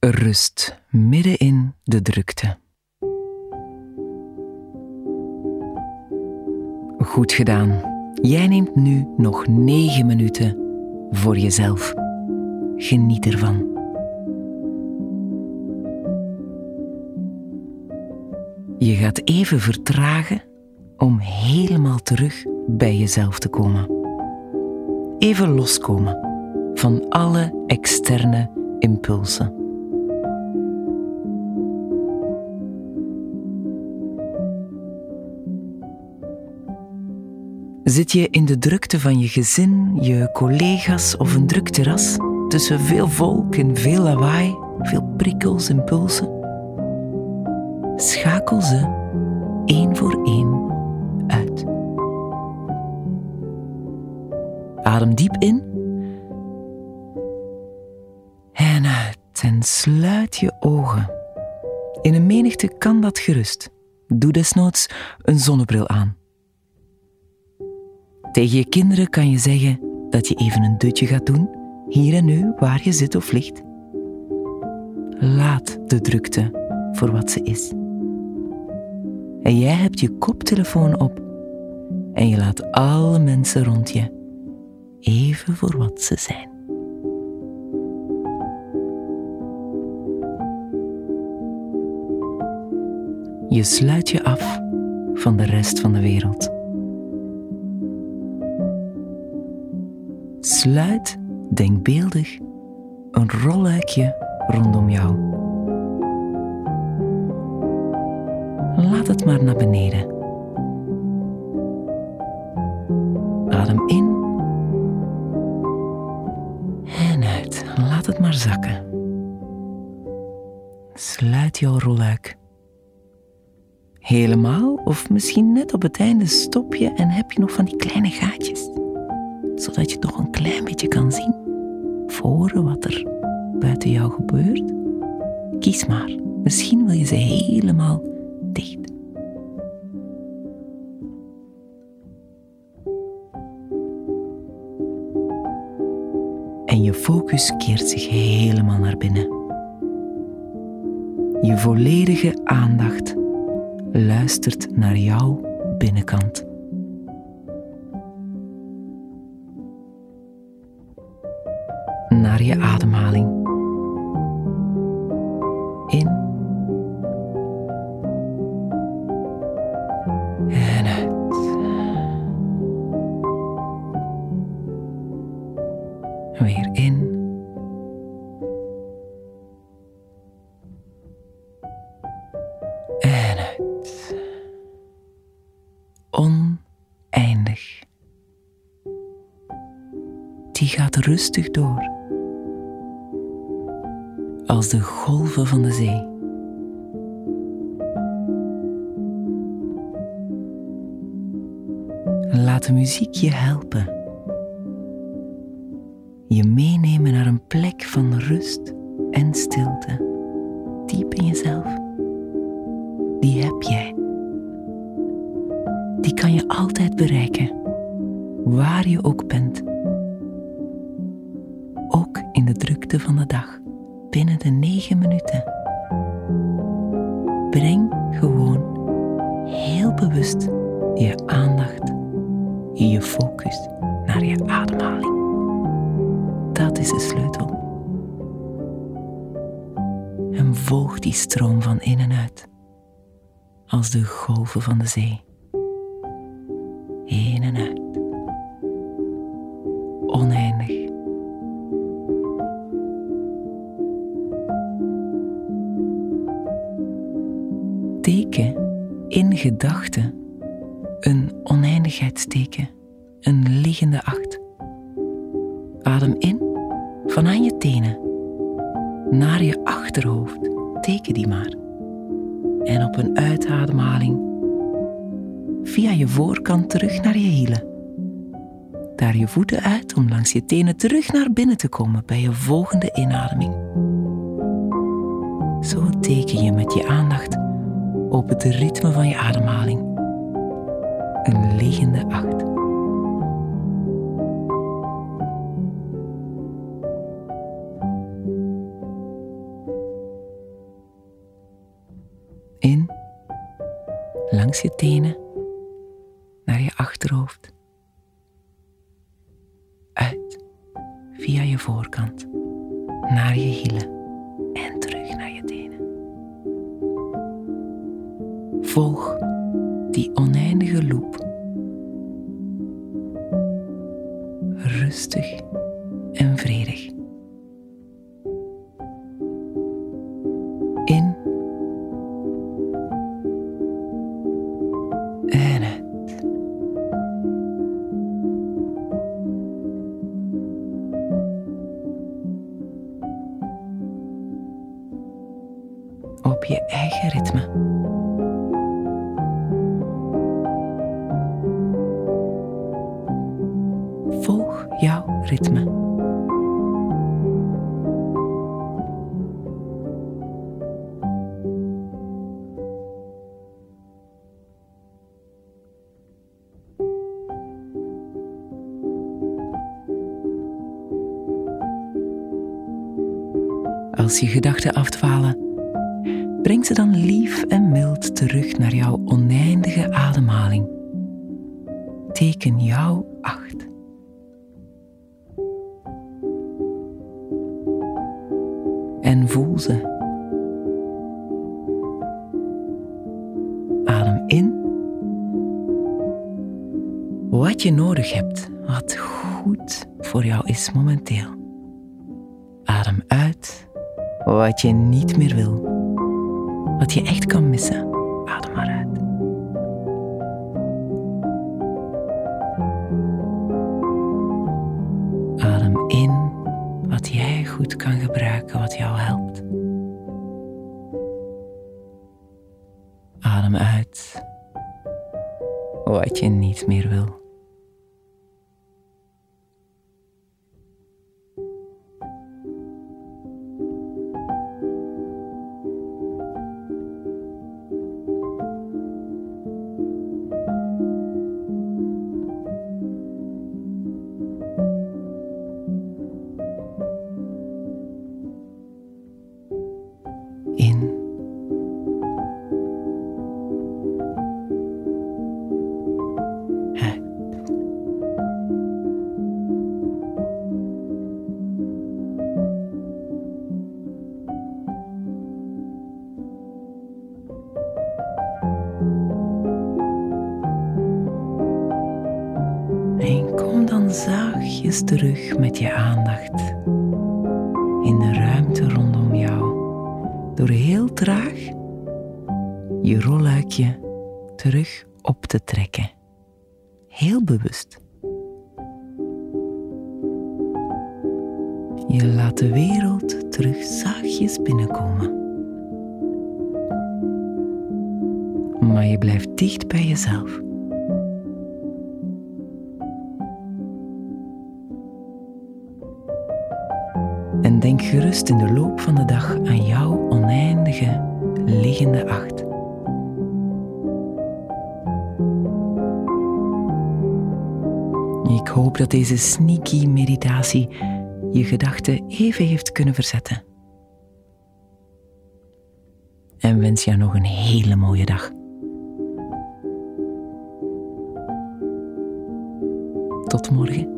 Rust midden in de drukte. Goed gedaan. Jij neemt nu nog negen minuten voor jezelf. Geniet ervan. Je gaat even vertragen om helemaal terug bij jezelf te komen. Even loskomen van alle externe impulsen. Zit je in de drukte van je gezin, je collega's of een druk terras, tussen veel volk en veel lawaai, veel prikkels en pulsen? Schakel ze één voor één uit. Adem diep in en uit en sluit je ogen. In een menigte kan dat gerust. Doe desnoods een zonnebril aan. Tegen je kinderen kan je zeggen dat je even een dutje gaat doen, hier en nu, waar je zit of ligt. Laat de drukte voor wat ze is. En jij hebt je koptelefoon op en je laat alle mensen rond je even voor wat ze zijn. Je sluit je af van de rest van de wereld. Sluit denkbeeldig een rolluikje rondom jou. Laat het maar naar beneden. Adem in en uit. Laat het maar zakken. Sluit jouw rolluik. Helemaal of misschien net op het einde stop je en heb je nog van die kleine gaatjes zodat je toch een klein beetje kan zien, voor wat er buiten jou gebeurt. Kies maar, misschien wil je ze helemaal dicht. En je focus keert zich helemaal naar binnen. Je volledige aandacht luistert naar jouw binnenkant. Naar je ademhaling. In en uit. Weer in. En uit. Oneindig. Die gaat rustig door als de golven van de zee. Laat de muziek je helpen. Je meenemen naar een plek van rust en stilte, diep in jezelf. Die heb jij. Die kan je altijd bereiken, waar je ook bent. Ook in de drukte van de dag binnen de negen minuten. Breng gewoon heel bewust je aandacht, je focus naar je ademhaling. Dat is de sleutel. En volg die stroom van in en uit, als de golven van de zee. In en uit. In gedachten een oneindigheidsteken, een liggende acht. Adem in van aan je tenen naar je achterhoofd, teken die maar. En op een uitademhaling via je voorkant terug naar je hielen. Daar je voeten uit om langs je tenen terug naar binnen te komen bij je volgende inademing. Zo teken je met je aandacht op het ritme van je ademhaling. Een liggende acht. In, langs je tenen, naar je achterhoofd. Uit, via je voorkant, naar je hielen. Volg die oneindige loop. Rustig en vredig. In en uit. Op je eigen ritme. Ritme. Als je gedachten afdwalen, breng ze dan lief en mild terug naar jouw oneindige ademhaling. Teken jouw acht. En voel ze. Adem in. Wat je nodig hebt, wat goed voor jou is momenteel. Adem uit wat je niet meer wil, wat je echt kan missen. Adem maar. Goed kan gebruiken, wat jou helpt. Adem uit wat je niet meer wil. En kom dan zachtjes terug met je aandacht Door heel traag je rolluikje terug op te trekken. Heel bewust. Je laat de wereld terug zachtjes binnenkomen. Maar je blijft dicht bij jezelf. En denk gerust in de loop van de dag aan jouw oneindige liggende acht. Ik hoop dat deze sneaky meditatie je gedachten even heeft kunnen verzetten. En wens jou nog een hele mooie dag. Tot morgen.